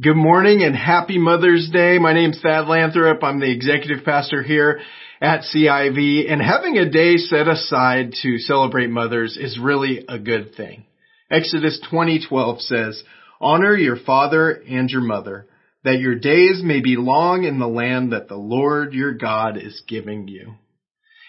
Good morning and happy Mother's Day. My name's Thad Lathrop. I'm the executive pastor here at CIV and having a day set aside to celebrate mothers is really a good thing. Exodus 20:12 says, "Honor your father and your mother, that your days may be long in the land that the Lord your God is giving you."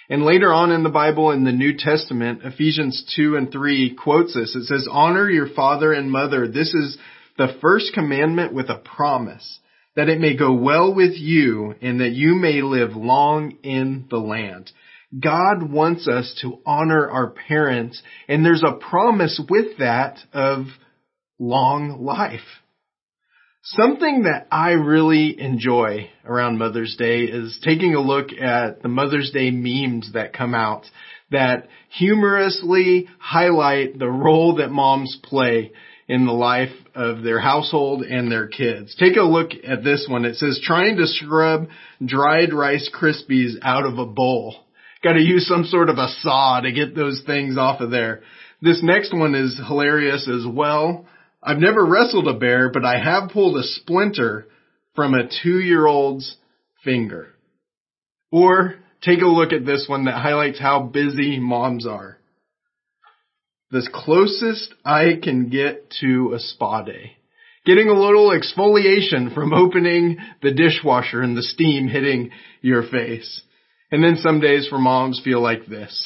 And later on in the Bible in the New Testament, Ephesians 2 and 3 quotes this. It says, "Honor your father and mother. This is the first commandment with a promise that it may go well with you and that you may live long in the land. God wants us to honor our parents and there's a promise with that of long life. Something that I really enjoy around Mother's Day is taking a look at the Mother's Day memes that come out that humorously highlight the role that moms play in the life of their household and their kids. Take a look at this one. It says trying to scrub dried Rice Krispies out of a bowl. Got to use some sort of a saw to get those things off of there. This next one is hilarious as well. I've never wrestled a bear, but I have pulled a splinter from a two-year-old's finger. Or take a look at this one that highlights how busy moms are the closest I can get to a spa day. Getting a little exfoliation from opening the dishwasher and the steam hitting your face. And then some days for moms feel like this.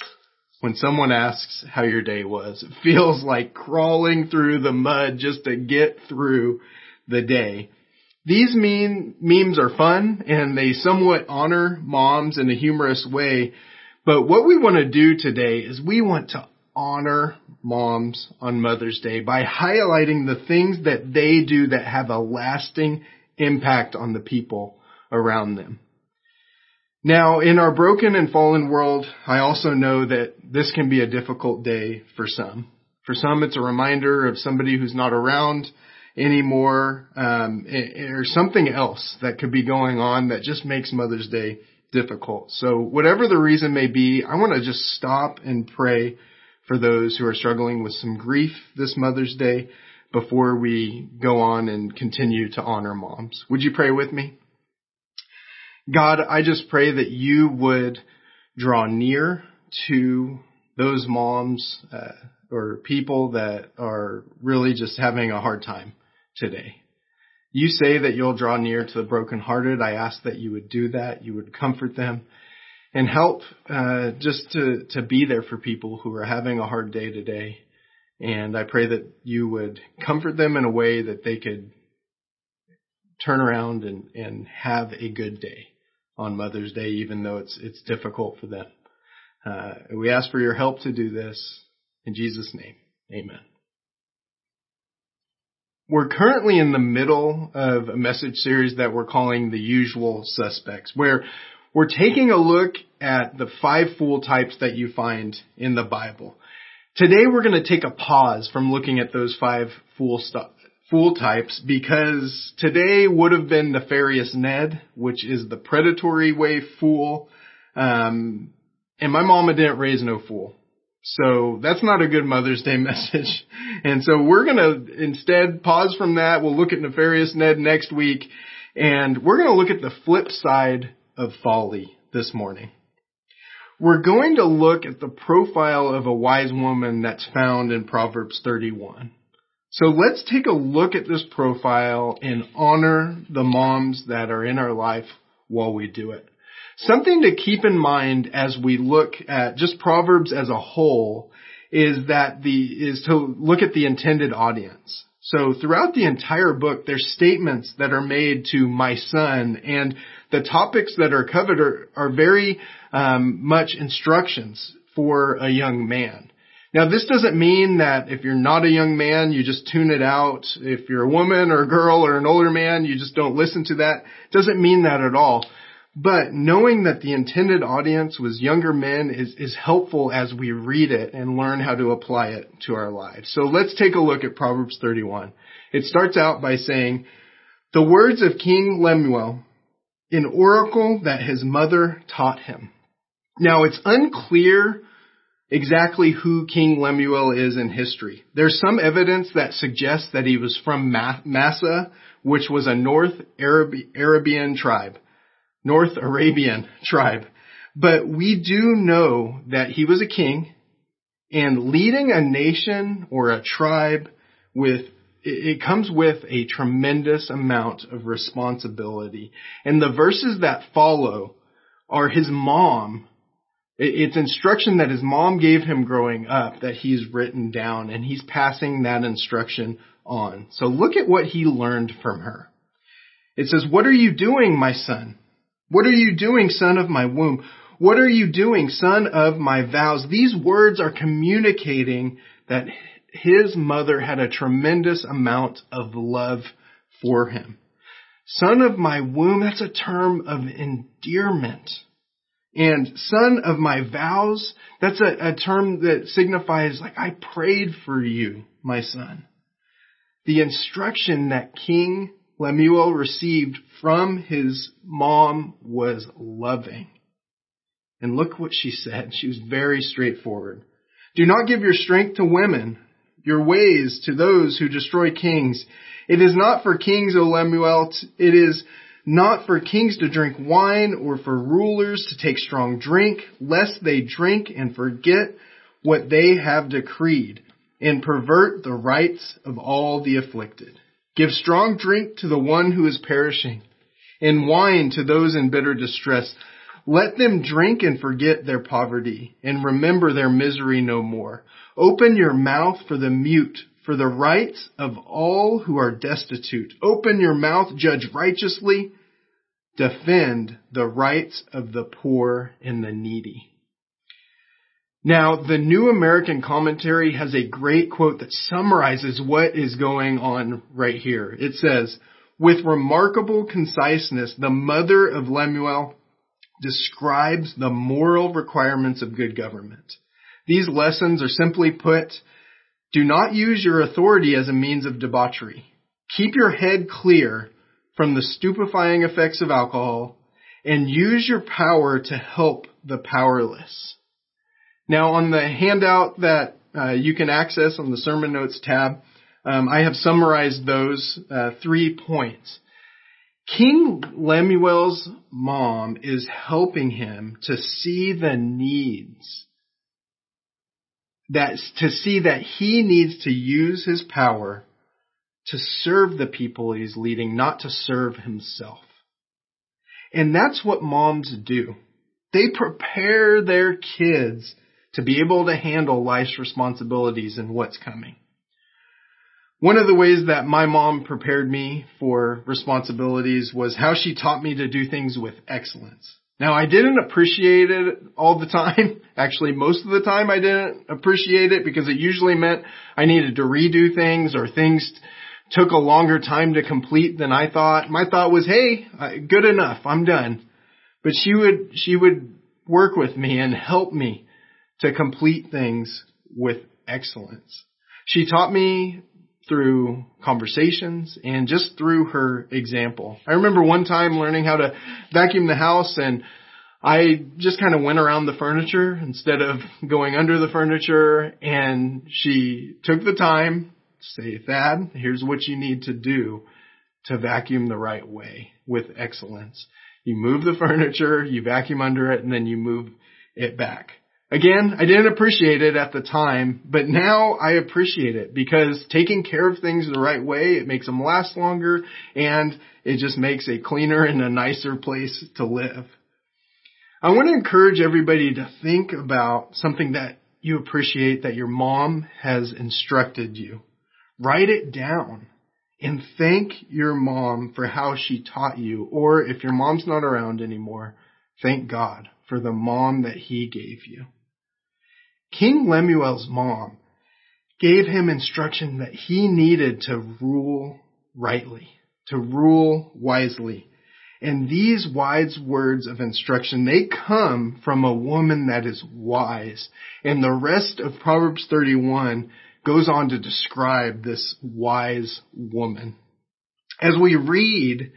When someone asks how your day was, it feels like crawling through the mud just to get through the day. These meme, memes are fun and they somewhat honor moms in a humorous way. But what we want to do today is we want to honor moms on Mother's Day by highlighting the things that they do that have a lasting impact on the people around them. Now, in our broken and fallen world, I also know that this can be a difficult day for some. For some, it's a reminder of somebody who's not around anymore, um, or something else that could be going on that just makes Mother's Day difficult. So whatever the reason may be, I want to just stop and pray for those who are struggling with some grief this Mother's Day before we go on and continue to honor moms. Would you pray with me? God, I just pray that you would draw near to those moms uh, or people that are really just having a hard time today. You say that you'll draw near to the brokenhearted. I ask that you would do that. You would comfort them and help uh, just to to be there for people who are having a hard day today. And I pray that you would comfort them in a way that they could turn around and, and have a good day on Mother's Day, even though it's it's difficult for them. Uh, we ask for your help to do this in Jesus' name. Amen. We're currently in the middle of a message series that we're calling The Usual Suspects, where we're taking a look at the five fool types that you find in the Bible. Today we're going to take a pause from looking at those five fool stuff, fool types because today would have been nefarious Ned, which is the predatory way fool. Um, and my mama didn't raise no fool. So that's not a good Mother's Day message. And so we're going to instead pause from that. We'll look at nefarious Ned next week and we're going to look at the flip side of folly this morning. We're going to look at the profile of a wise woman that's found in Proverbs 31. So let's take a look at this profile and honor the moms that are in our life while we do it. Something to keep in mind as we look at just Proverbs as a whole is that the, is to look at the intended audience. So throughout the entire book, there's statements that are made to my son and the topics that are covered are, are very um, much instructions for a young man. Now, this doesn't mean that if you're not a young man, you just tune it out. If you're a woman or a girl or an older man, you just don't listen to that. It doesn't mean that at all. But knowing that the intended audience was younger men is, is helpful as we read it and learn how to apply it to our lives. So let's take a look at Proverbs 31. It starts out by saying, the words of King Lemuel an oracle that his mother taught him. Now it's unclear exactly who King Lemuel is in history. There's some evidence that suggests that he was from Massa, which was a North Arab- Arabian tribe. North Arabian tribe. But we do know that he was a king and leading a nation or a tribe with it comes with a tremendous amount of responsibility. And the verses that follow are his mom. It's instruction that his mom gave him growing up that he's written down and he's passing that instruction on. So look at what he learned from her. It says, what are you doing, my son? What are you doing, son of my womb? What are you doing, son of my vows? These words are communicating that his mother had a tremendous amount of love for him. Son of my womb, that's a term of endearment. And son of my vows, that's a, a term that signifies like, I prayed for you, my son. The instruction that King Lemuel received from his mom was loving. And look what she said. She was very straightforward. Do not give your strength to women, your ways to those who destroy kings. It is not for kings, O Lemuel. It is not for kings to drink wine or for rulers to take strong drink, lest they drink and forget what they have decreed and pervert the rights of all the afflicted. Give strong drink to the one who is perishing and wine to those in bitter distress. Let them drink and forget their poverty and remember their misery no more. Open your mouth for the mute, for the rights of all who are destitute. Open your mouth, judge righteously, defend the rights of the poor and the needy. Now, the New American Commentary has a great quote that summarizes what is going on right here. It says, with remarkable conciseness, the mother of Lemuel describes the moral requirements of good government. These lessons are simply put, do not use your authority as a means of debauchery. Keep your head clear from the stupefying effects of alcohol and use your power to help the powerless. Now on the handout that uh, you can access on the sermon notes tab, um, I have summarized those uh, three points. King Lemuel's mom is helping him to see the needs that to see that he needs to use his power to serve the people he's leading, not to serve himself. And that's what moms do. They prepare their kids to be able to handle life's responsibilities and what's coming. One of the ways that my mom prepared me for responsibilities was how she taught me to do things with excellence. Now I didn't appreciate it all the time. Actually, most of the time I didn't appreciate it because it usually meant I needed to redo things or things took a longer time to complete than I thought. My thought was, hey, good enough. I'm done. But she would, she would work with me and help me to complete things with excellence. She taught me through conversations and just through her example. I remember one time learning how to vacuum the house and I just kind of went around the furniture instead of going under the furniture and she took the time to say, Thad, here's what you need to do to vacuum the right way with excellence. You move the furniture, you vacuum under it, and then you move it back. Again, I didn't appreciate it at the time, but now I appreciate it because taking care of things the right way, it makes them last longer and it just makes a cleaner and a nicer place to live. I want to encourage everybody to think about something that you appreciate that your mom has instructed you. Write it down and thank your mom for how she taught you. Or if your mom's not around anymore, thank God for the mom that he gave you. King Lemuel's mom gave him instruction that he needed to rule rightly, to rule wisely. And these wise words of instruction, they come from a woman that is wise. And the rest of Proverbs 31 goes on to describe this wise woman. As we read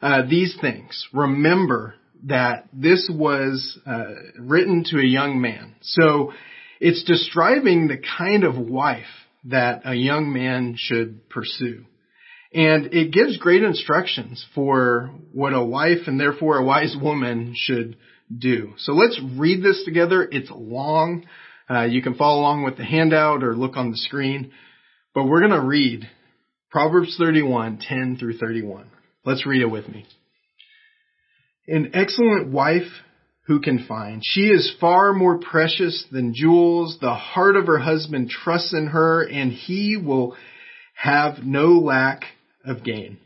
uh, these things, remember that this was uh, written to a young man. So it's describing the kind of wife that a young man should pursue. And it gives great instructions for what a wife and therefore a wise woman should do. So let's read this together. It's long. Uh, you can follow along with the handout or look on the screen. But we're going to read Proverbs 31, 10 through 31. Let's read it with me. An excellent wife who can find? She is far more precious than jewels. The heart of her husband trusts in her and he will have no lack of gain.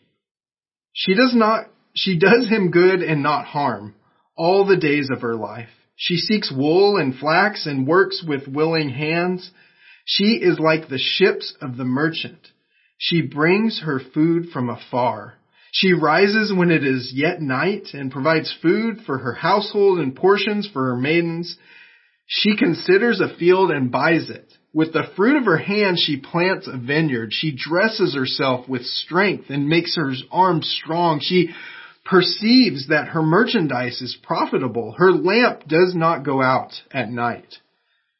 She does not, she does him good and not harm all the days of her life. She seeks wool and flax and works with willing hands. She is like the ships of the merchant. She brings her food from afar. She rises when it is yet night and provides food for her household and portions for her maidens. She considers a field and buys it. With the fruit of her hand, she plants a vineyard. She dresses herself with strength and makes her arms strong. She perceives that her merchandise is profitable. Her lamp does not go out at night.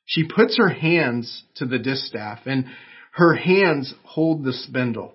She puts her hands to the distaff and her hands hold the spindle.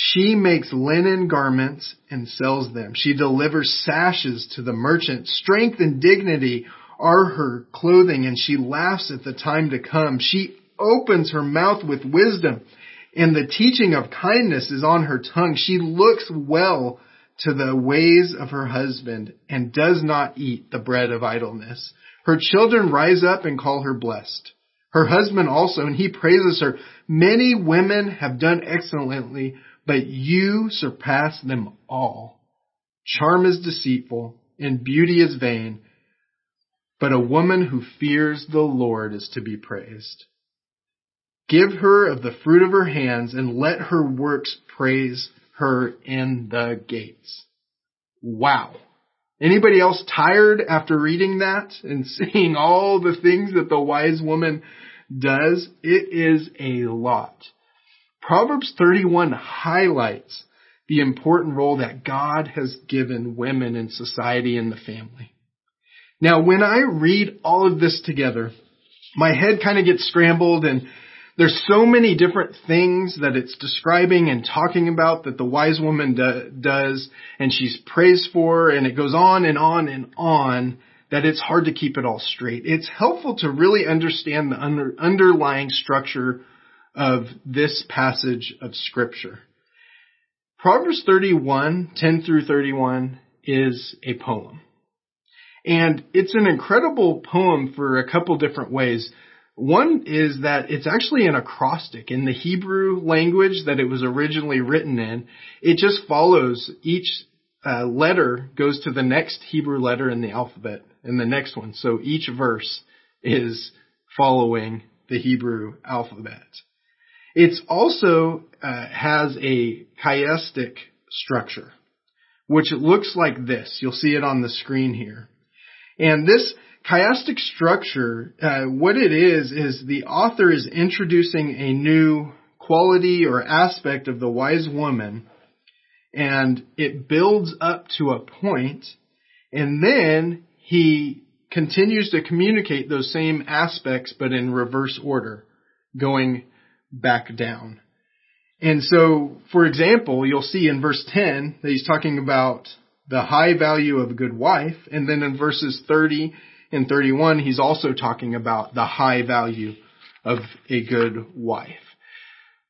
She makes linen garments and sells them. She delivers sashes to the merchant. Strength and dignity are her clothing and she laughs at the time to come. She opens her mouth with wisdom and the teaching of kindness is on her tongue. She looks well to the ways of her husband and does not eat the bread of idleness. Her children rise up and call her blessed. Her husband also, and he praises her. Many women have done excellently, but you surpass them all. Charm is deceitful and beauty is vain, but a woman who fears the Lord is to be praised. Give her of the fruit of her hands and let her works praise her in the gates. Wow. Anybody else tired after reading that and seeing all the things that the wise woman does? It is a lot. Proverbs 31 highlights the important role that God has given women in society and the family. Now, when I read all of this together, my head kind of gets scrambled and there's so many different things that it's describing and talking about that the wise woman do, does and she's praised for and it goes on and on and on that it's hard to keep it all straight. It's helpful to really understand the under, underlying structure of this passage of scripture. Proverbs 31, 10 through 31 is a poem. And it's an incredible poem for a couple different ways. One is that it's actually an acrostic in the Hebrew language that it was originally written in. It just follows each uh, letter goes to the next Hebrew letter in the alphabet and the next one. So each verse is following the Hebrew alphabet. It also uh, has a chiastic structure, which looks like this. You'll see it on the screen here. And this chiastic structure, uh, what it is, is the author is introducing a new quality or aspect of the wise woman, and it builds up to a point, and then he continues to communicate those same aspects, but in reverse order, going back down. And so, for example, you'll see in verse 10 that he's talking about the high value of a good wife. And then in verses 30 and 31, he's also talking about the high value of a good wife.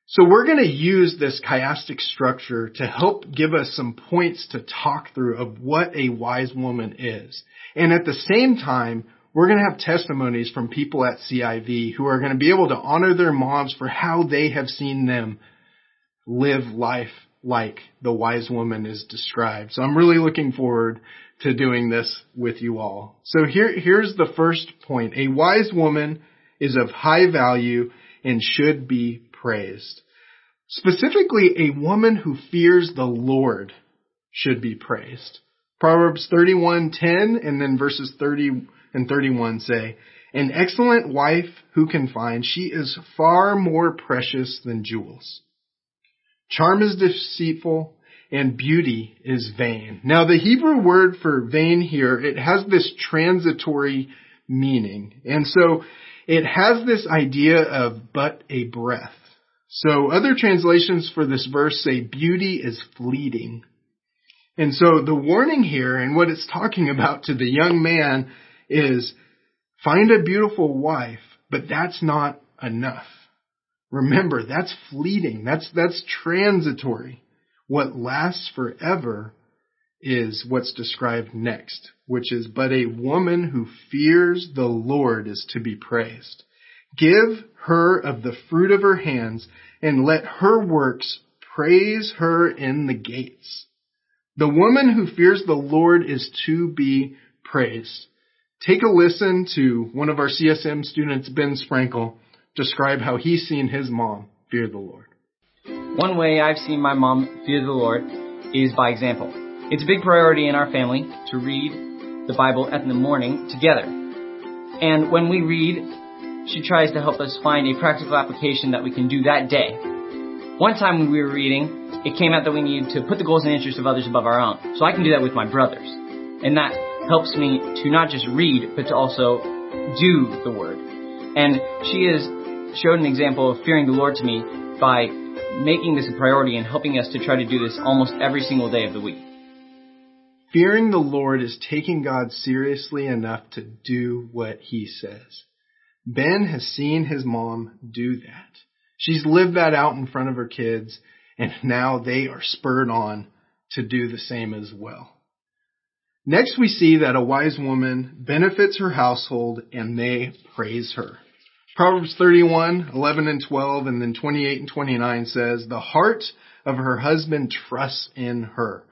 So we're going to use this chiastic structure to help give us some points to talk through of what a wise woman is. And at the same time, we're going to have testimonies from people at CIV who are going to be able to honor their moms for how they have seen them live life like the wise woman is described. So I'm really looking forward to doing this with you all. So here, here's the first point. A wise woman is of high value and should be praised. Specifically, a woman who fears the Lord should be praised. Proverbs 31:10 and then verses 30 and 31 say, "An excellent wife who can find, she is far more precious than jewels. Charm is deceitful and beauty is vain." Now the Hebrew word for vain here, it has this transitory meaning. And so it has this idea of but a breath. So other translations for this verse say beauty is fleeting. And so the warning here and what it's talking about to the young man is find a beautiful wife, but that's not enough. Remember, that's fleeting. That's, that's transitory. What lasts forever is what's described next, which is, but a woman who fears the Lord is to be praised. Give her of the fruit of her hands and let her works praise her in the gates. The woman who fears the Lord is to be praised. Take a listen to one of our CSM students, Ben Sprankle, describe how he's seen his mom fear the Lord. One way I've seen my mom fear the Lord is by example. It's a big priority in our family to read the Bible in the morning together. And when we read, she tries to help us find a practical application that we can do that day. One time when we were reading, it came out that we needed to put the goals and interests of others above our own. So I can do that with my brothers. And that helps me to not just read, but to also do the word. And she has showed an example of fearing the Lord to me by making this a priority and helping us to try to do this almost every single day of the week. Fearing the Lord is taking God seriously enough to do what he says. Ben has seen his mom do that. She's lived that out in front of her kids, and now they are spurred on to do the same as well. Next, we see that a wise woman benefits her household and they praise her. Proverbs 31, 11 and 12, and then 28 and 29 says, The heart of her husband trusts in her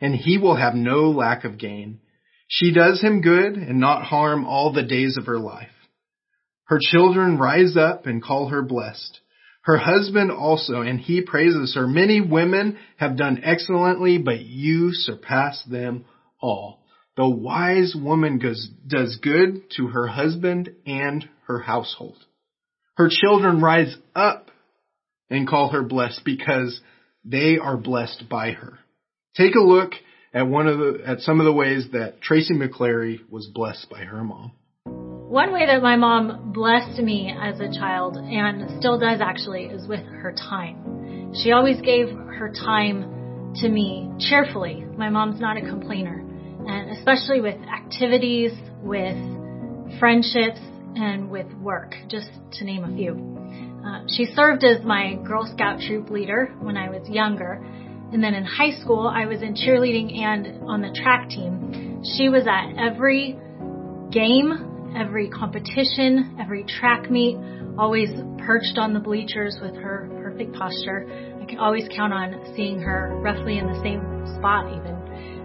and he will have no lack of gain. She does him good and not harm all the days of her life. Her children rise up and call her blessed. Her husband also, and he praises her. Many women have done excellently, but you surpass them all. The wise woman goes, does good to her husband and her household. Her children rise up and call her blessed because they are blessed by her. Take a look at one of the at some of the ways that Tracy McClary was blessed by her mom. One way that my mom blessed me as a child and still does actually is with her time. She always gave her time to me cheerfully. My mom's not a complainer. And especially with activities, with friendships, and with work, just to name a few. Uh, she served as my Girl Scout troop leader when I was younger, and then in high school, I was in cheerleading and on the track team. She was at every game, every competition, every track meet, always perched on the bleachers with her perfect posture. I could always count on seeing her roughly in the same spot even.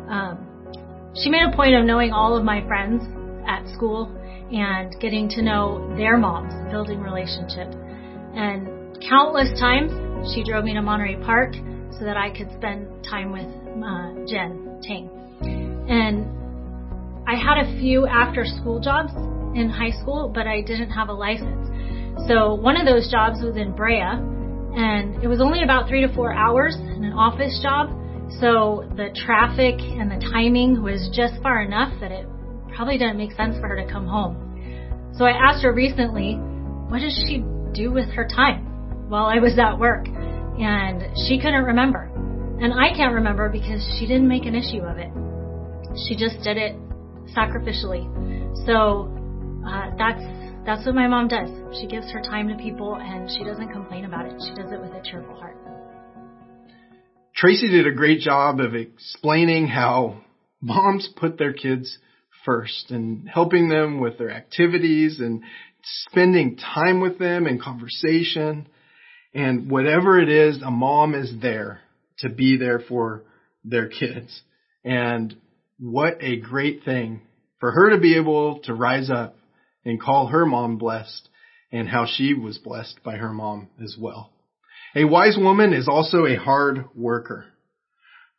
Um, she made a point of knowing all of my friends at school and getting to know their moms, building relationships. And countless times she drove me to Monterey Park so that I could spend time with uh, Jen Tang. And I had a few after school jobs in high school, but I didn't have a license. So one of those jobs was in Brea, and it was only about three to four hours in an office job. So the traffic and the timing was just far enough that it probably didn't make sense for her to come home. So I asked her recently, what does she do with her time while I was at work? and she couldn't remember. And I can't remember because she didn't make an issue of it. She just did it sacrificially. So uh, that's that's what my mom does. She gives her time to people and she doesn't complain about it. She does it with a cheerful heart. Tracy did a great job of explaining how moms put their kids first and helping them with their activities and spending time with them and conversation. And whatever it is, a mom is there to be there for their kids. And what a great thing for her to be able to rise up and call her mom blessed and how she was blessed by her mom as well. A wise woman is also a hard worker.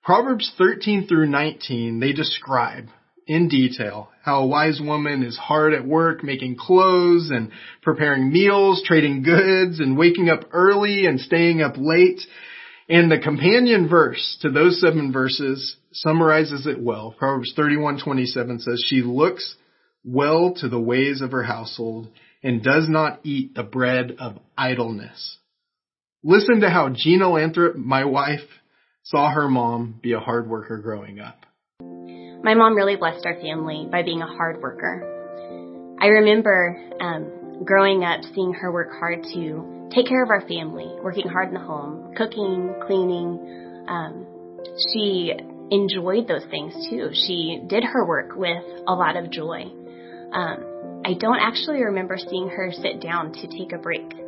Proverbs 13 through 19, they describe in detail how a wise woman is hard at work making clothes and preparing meals, trading goods and waking up early and staying up late. And the companion verse to those seven verses summarizes it well. Proverbs 31:27 says she looks well to the ways of her household and does not eat the bread of idleness. Listen to how Gina Lathrop, my wife, saw her mom be a hard worker growing up. My mom really blessed our family by being a hard worker. I remember um, growing up seeing her work hard to take care of our family, working hard in the home, cooking, cleaning. Um, she enjoyed those things too. She did her work with a lot of joy. Um, I don't actually remember seeing her sit down to take a break.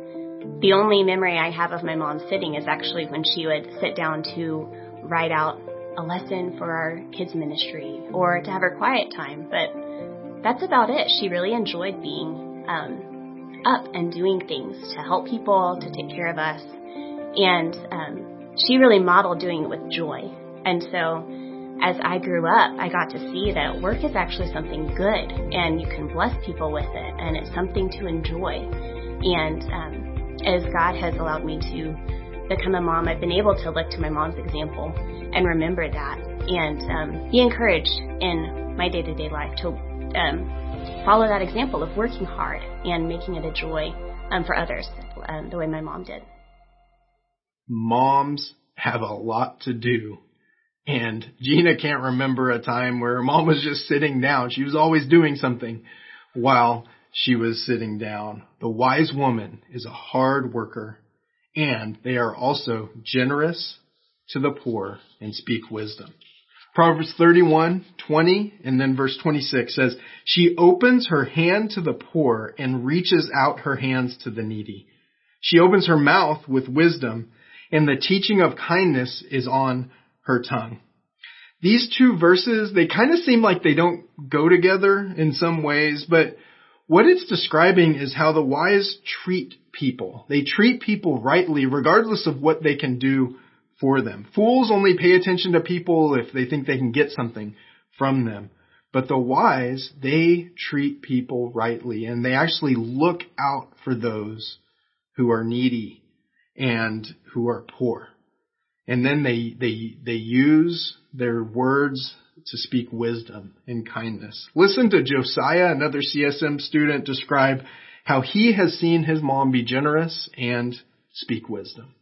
The only memory I have of my mom sitting is actually when she would sit down to write out a lesson for our kids ministry or to have her quiet time. But that's about it. She really enjoyed being um, up and doing things to help people, to take care of us. And um, she really modeled doing it with joy. And so as I grew up, I got to see that work is actually something good and you can bless people with it and it's something to enjoy. And um, as God has allowed me to become a mom, I've been able to look to my mom's example and remember that and um, be encouraged in my day to day life to um, follow that example of working hard and making it a joy um, for others um, the way my mom did. Moms have a lot to do. And Gina can't remember a time where her mom was just sitting down. She was always doing something while she was sitting down. The wise woman is a hard worker and they are also generous to the poor and speak wisdom. Proverbs 31, 20, and then verse 26 says, She opens her hand to the poor and reaches out her hands to the needy. She opens her mouth with wisdom, and the teaching of kindness is on her tongue. These two verses, they kind of seem like they don't go together in some ways, but what it's describing is how the wise treat people. They treat people rightly regardless of what they can do for them. Fools only pay attention to people if they think they can get something from them. But the wise, they treat people rightly and they actually look out for those who are needy and who are poor. And then they, they, they use their words to speak wisdom and kindness. Listen to Josiah, another CSM student, describe how he has seen his mom be generous and speak wisdom.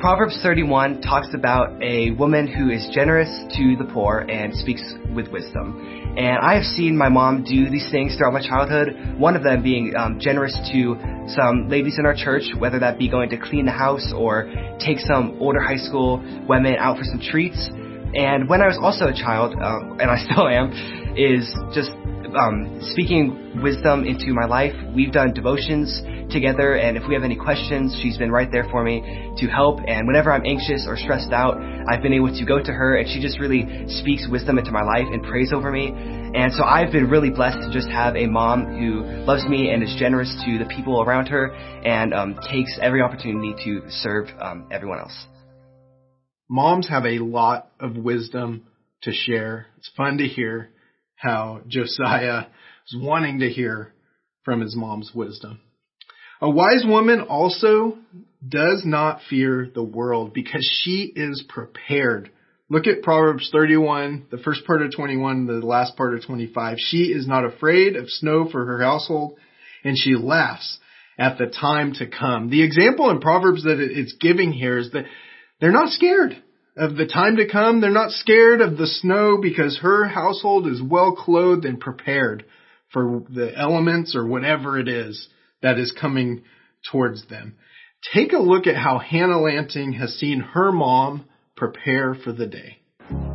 Proverbs 31 talks about a woman who is generous to the poor and speaks with wisdom. And I have seen my mom do these things throughout my childhood. One of them being um, generous to some ladies in our church, whether that be going to clean the house or take some older high school women out for some treats. And when I was also a child, um, and I still am, is just um, speaking wisdom into my life. We've done devotions together, and if we have any questions, she's been right there for me to help. And whenever I'm anxious or stressed out, I've been able to go to her, and she just really speaks wisdom into my life and prays over me. And so I've been really blessed to just have a mom who loves me and is generous to the people around her, and um, takes every opportunity to serve um, everyone else. Moms have a lot of wisdom to share. It's fun to hear how Josiah is wanting to hear from his mom's wisdom. A wise woman also does not fear the world because she is prepared. Look at Proverbs 31, the first part of 21, the last part of 25. She is not afraid of snow for her household and she laughs at the time to come. The example in Proverbs that it's giving here is that they're not scared of the time to come. They're not scared of the snow because her household is well clothed and prepared for the elements or whatever it is that is coming towards them. Take a look at how Hannah Lanting has seen her mom prepare for the day.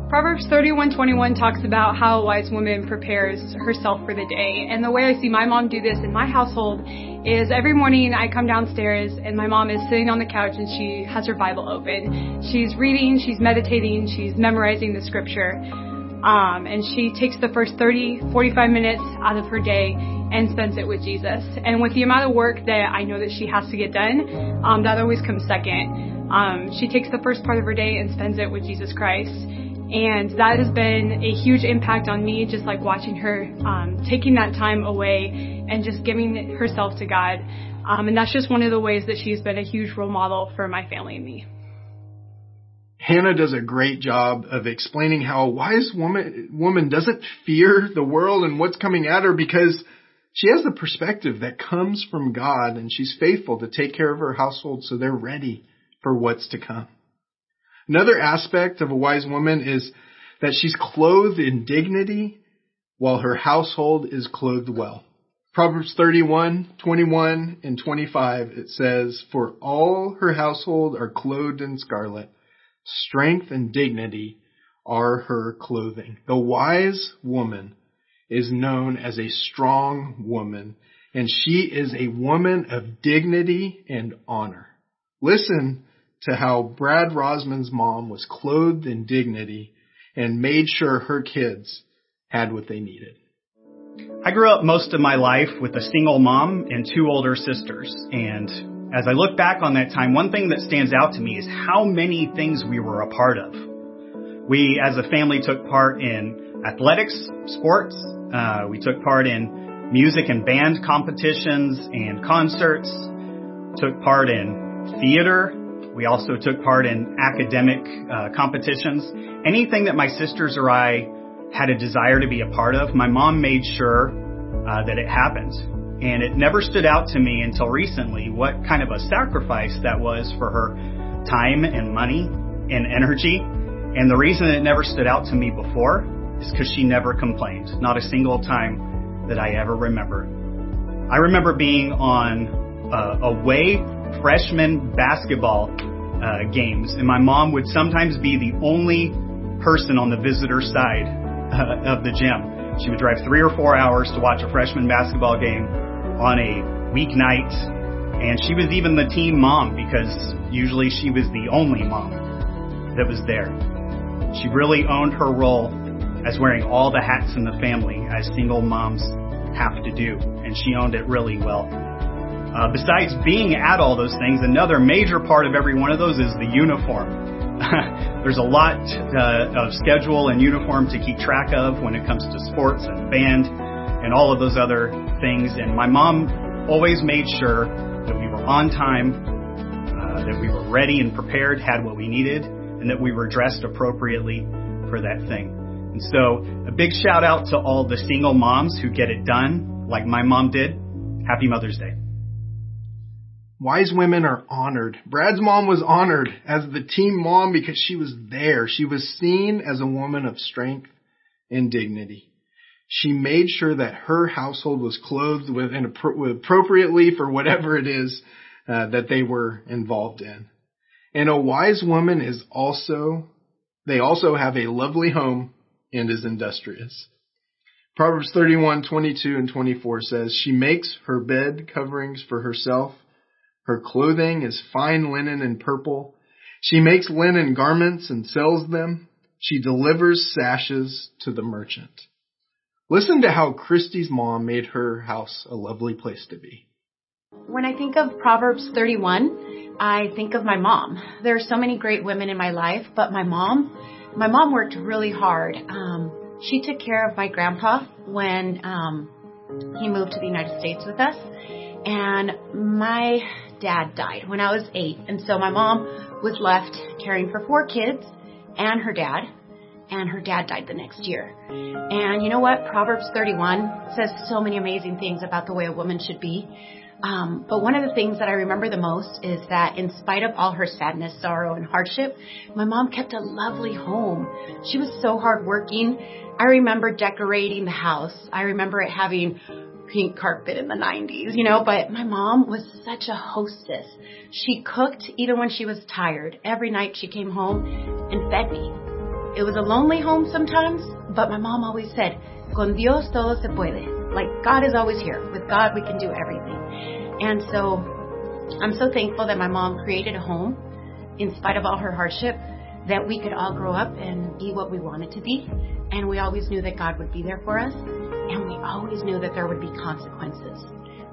Proverbs 31:21 talks about how a wise woman prepares herself for the day. And the way I see my mom do this in my household is every morning I come downstairs and my mom is sitting on the couch and she has her Bible open. She's reading, she's meditating, she's memorizing the scripture. Um, and she takes the first 30, 45 minutes out of her day and spends it with Jesus. And with the amount of work that I know that she has to get done, um, that always comes second. Um, she takes the first part of her day and spends it with Jesus Christ. And that has been a huge impact on me, just like watching her um, taking that time away and just giving herself to God. Um, and that's just one of the ways that she's been a huge role model for my family and me. Hannah does a great job of explaining how a wise woman woman doesn't fear the world and what's coming at her because she has the perspective that comes from God and she's faithful to take care of her household so they're ready for what's to come. Another aspect of a wise woman is that she's clothed in dignity while her household is clothed well. Proverbs 31, 21, and 25, it says, For all her household are clothed in scarlet. Strength and dignity are her clothing. The wise woman is known as a strong woman, and she is a woman of dignity and honor. Listen to how Brad Rosman's mom was clothed in dignity and made sure her kids had what they needed. I grew up most of my life with a single mom and two older sisters. And as I look back on that time, one thing that stands out to me is how many things we were a part of. We, as a family, took part in athletics, sports. Uh, we took part in music and band competitions and concerts. Took part in theater, we also took part in academic uh, competitions. Anything that my sisters or I had a desire to be a part of, my mom made sure uh, that it happened. And it never stood out to me until recently what kind of a sacrifice that was for her time and money and energy. And the reason it never stood out to me before is because she never complained. Not a single time that I ever remember. I remember being on uh, away freshman basketball uh, games, and my mom would sometimes be the only person on the visitor side uh, of the gym. She would drive three or four hours to watch a freshman basketball game on a weeknight, and she was even the team mom because usually she was the only mom that was there. She really owned her role as wearing all the hats in the family, as single moms have to do, and she owned it really well. Uh, besides being at all those things, another major part of every one of those is the uniform. There's a lot uh, of schedule and uniform to keep track of when it comes to sports and band and all of those other things. And my mom always made sure that we were on time, uh, that we were ready and prepared, had what we needed, and that we were dressed appropriately for that thing. And so, a big shout out to all the single moms who get it done, like my mom did. Happy Mother's Day. Wise women are honored. Brad's mom was honored as the team mom because she was there. She was seen as a woman of strength and dignity. She made sure that her household was clothed with, appropriately for whatever it is uh, that they were involved in. And a wise woman is also, they also have a lovely home and is industrious. Proverbs 31, 22 and 24 says, She makes her bed coverings for herself her clothing is fine linen and purple. She makes linen garments and sells them. She delivers sashes to the merchant. Listen to how Christy's mom made her house a lovely place to be. When I think of Proverbs 31, I think of my mom. There are so many great women in my life, but my mom, my mom worked really hard. Um, she took care of my grandpa when um, he moved to the United States with us, and my dad died when I was eight. And so my mom was left caring for four kids and her dad. And her dad died the next year. And you know what? Proverbs 31 says so many amazing things about the way a woman should be. Um, but one of the things that I remember the most is that in spite of all her sadness, sorrow, and hardship, my mom kept a lovely home. She was so hardworking. I remember decorating the house. I remember it having pink carpet in the 90s, you know, but my mom was such a hostess. She cooked even when she was tired. Every night she came home and fed me. It was a lonely home sometimes, but my mom always said, con Dios todo se puede. Like God is always here. With God we can do everything. And so I'm so thankful that my mom created a home in spite of all her hardship that we could all grow up and be what we wanted to be. And we always knew that God would be there for us. And we always knew that there would be consequences.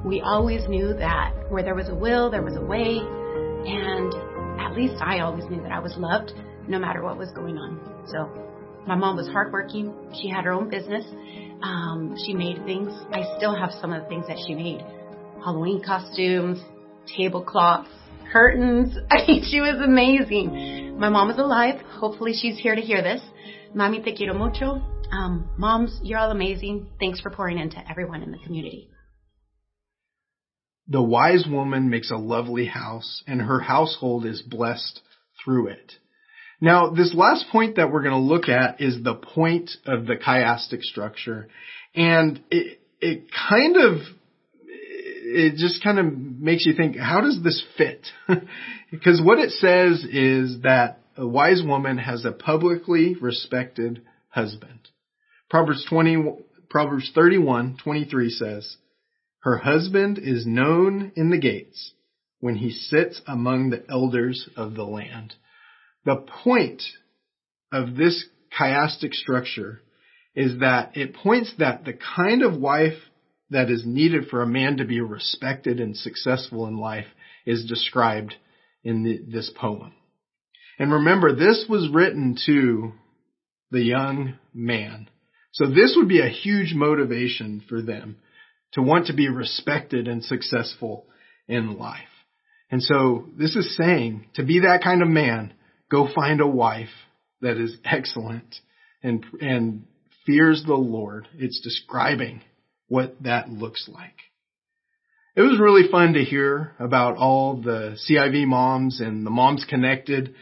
We always knew that where there was a will, there was a way. And at least I always knew that I was loved no matter what was going on. So my mom was hardworking. She had her own business. Um, she made things. I still have some of the things that she made. Halloween costumes, tablecloths, curtains. I mean, she was amazing. My mom is alive. Hopefully she's here to hear this. Mami, te quiero mucho. Um, moms, you're all amazing. Thanks for pouring into everyone in the community. The wise woman makes a lovely house, and her household is blessed through it. Now, this last point that we're going to look at is the point of the chiastic structure. And it, it kind of, it just kind of makes you think, how does this fit? because what it says is that a wise woman has a publicly respected husband. Proverbs 20, Proverbs 31, 23 says, her husband is known in the gates when he sits among the elders of the land. The point of this chiastic structure is that it points that the kind of wife that is needed for a man to be respected and successful in life is described in the, this poem. And remember, this was written to the young man. So this would be a huge motivation for them to want to be respected and successful in life. And so this is saying to be that kind of man, go find a wife that is excellent and, and fears the Lord. It's describing what that looks like. It was really fun to hear about all the CIV moms and the moms connected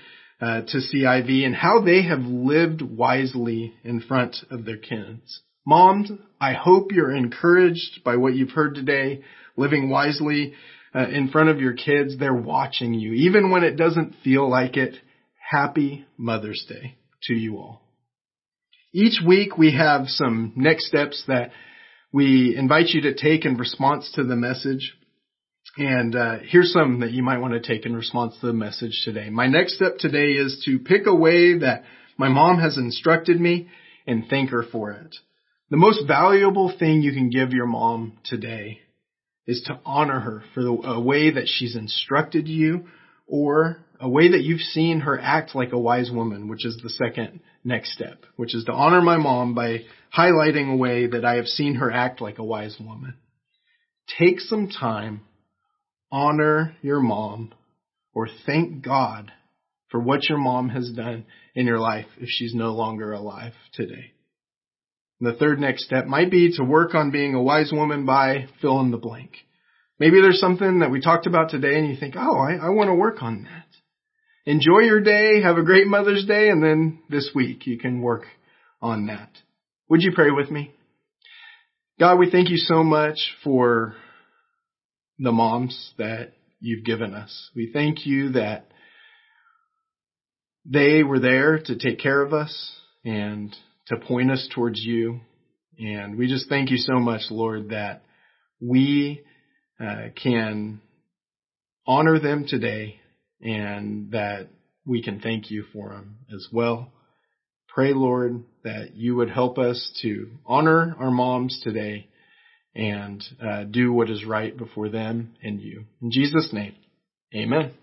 uh, to CIV and how they have lived wisely in front of their kids. Moms, I hope you're encouraged by what you've heard today, living wisely uh, in front of your kids. They're watching you, even when it doesn't feel like it. Happy Mother's Day to you all. Each week we have some next steps that we invite you to take in response to the message. And uh, here's some that you might want to take in response to the message today. My next step today is to pick a way that my mom has instructed me and thank her for it. The most valuable thing you can give your mom today is to honor her for the a way that she's instructed you or a way that you've seen her act like a wise woman, which is the second next step, which is to honor my mom by highlighting a way that I have seen her act like a wise woman. Take some time, honor your mom, or thank God for what your mom has done in your life if she's no longer alive today. And the third next step might be to work on being a wise woman by fill in the blank. Maybe there's something that we talked about today and you think, oh, I, I want to work on that. Enjoy your day, have a great Mother's Day, and then this week you can work on that. Would you pray with me? God, we thank you so much for the moms that you've given us. We thank you that they were there to take care of us and to point us towards you. And we just thank you so much, Lord, that we uh, can honor them today and that we can thank you for them as well. Pray, Lord, that you would help us to honor our moms today and uh, do what is right before them and you. In Jesus' name, amen.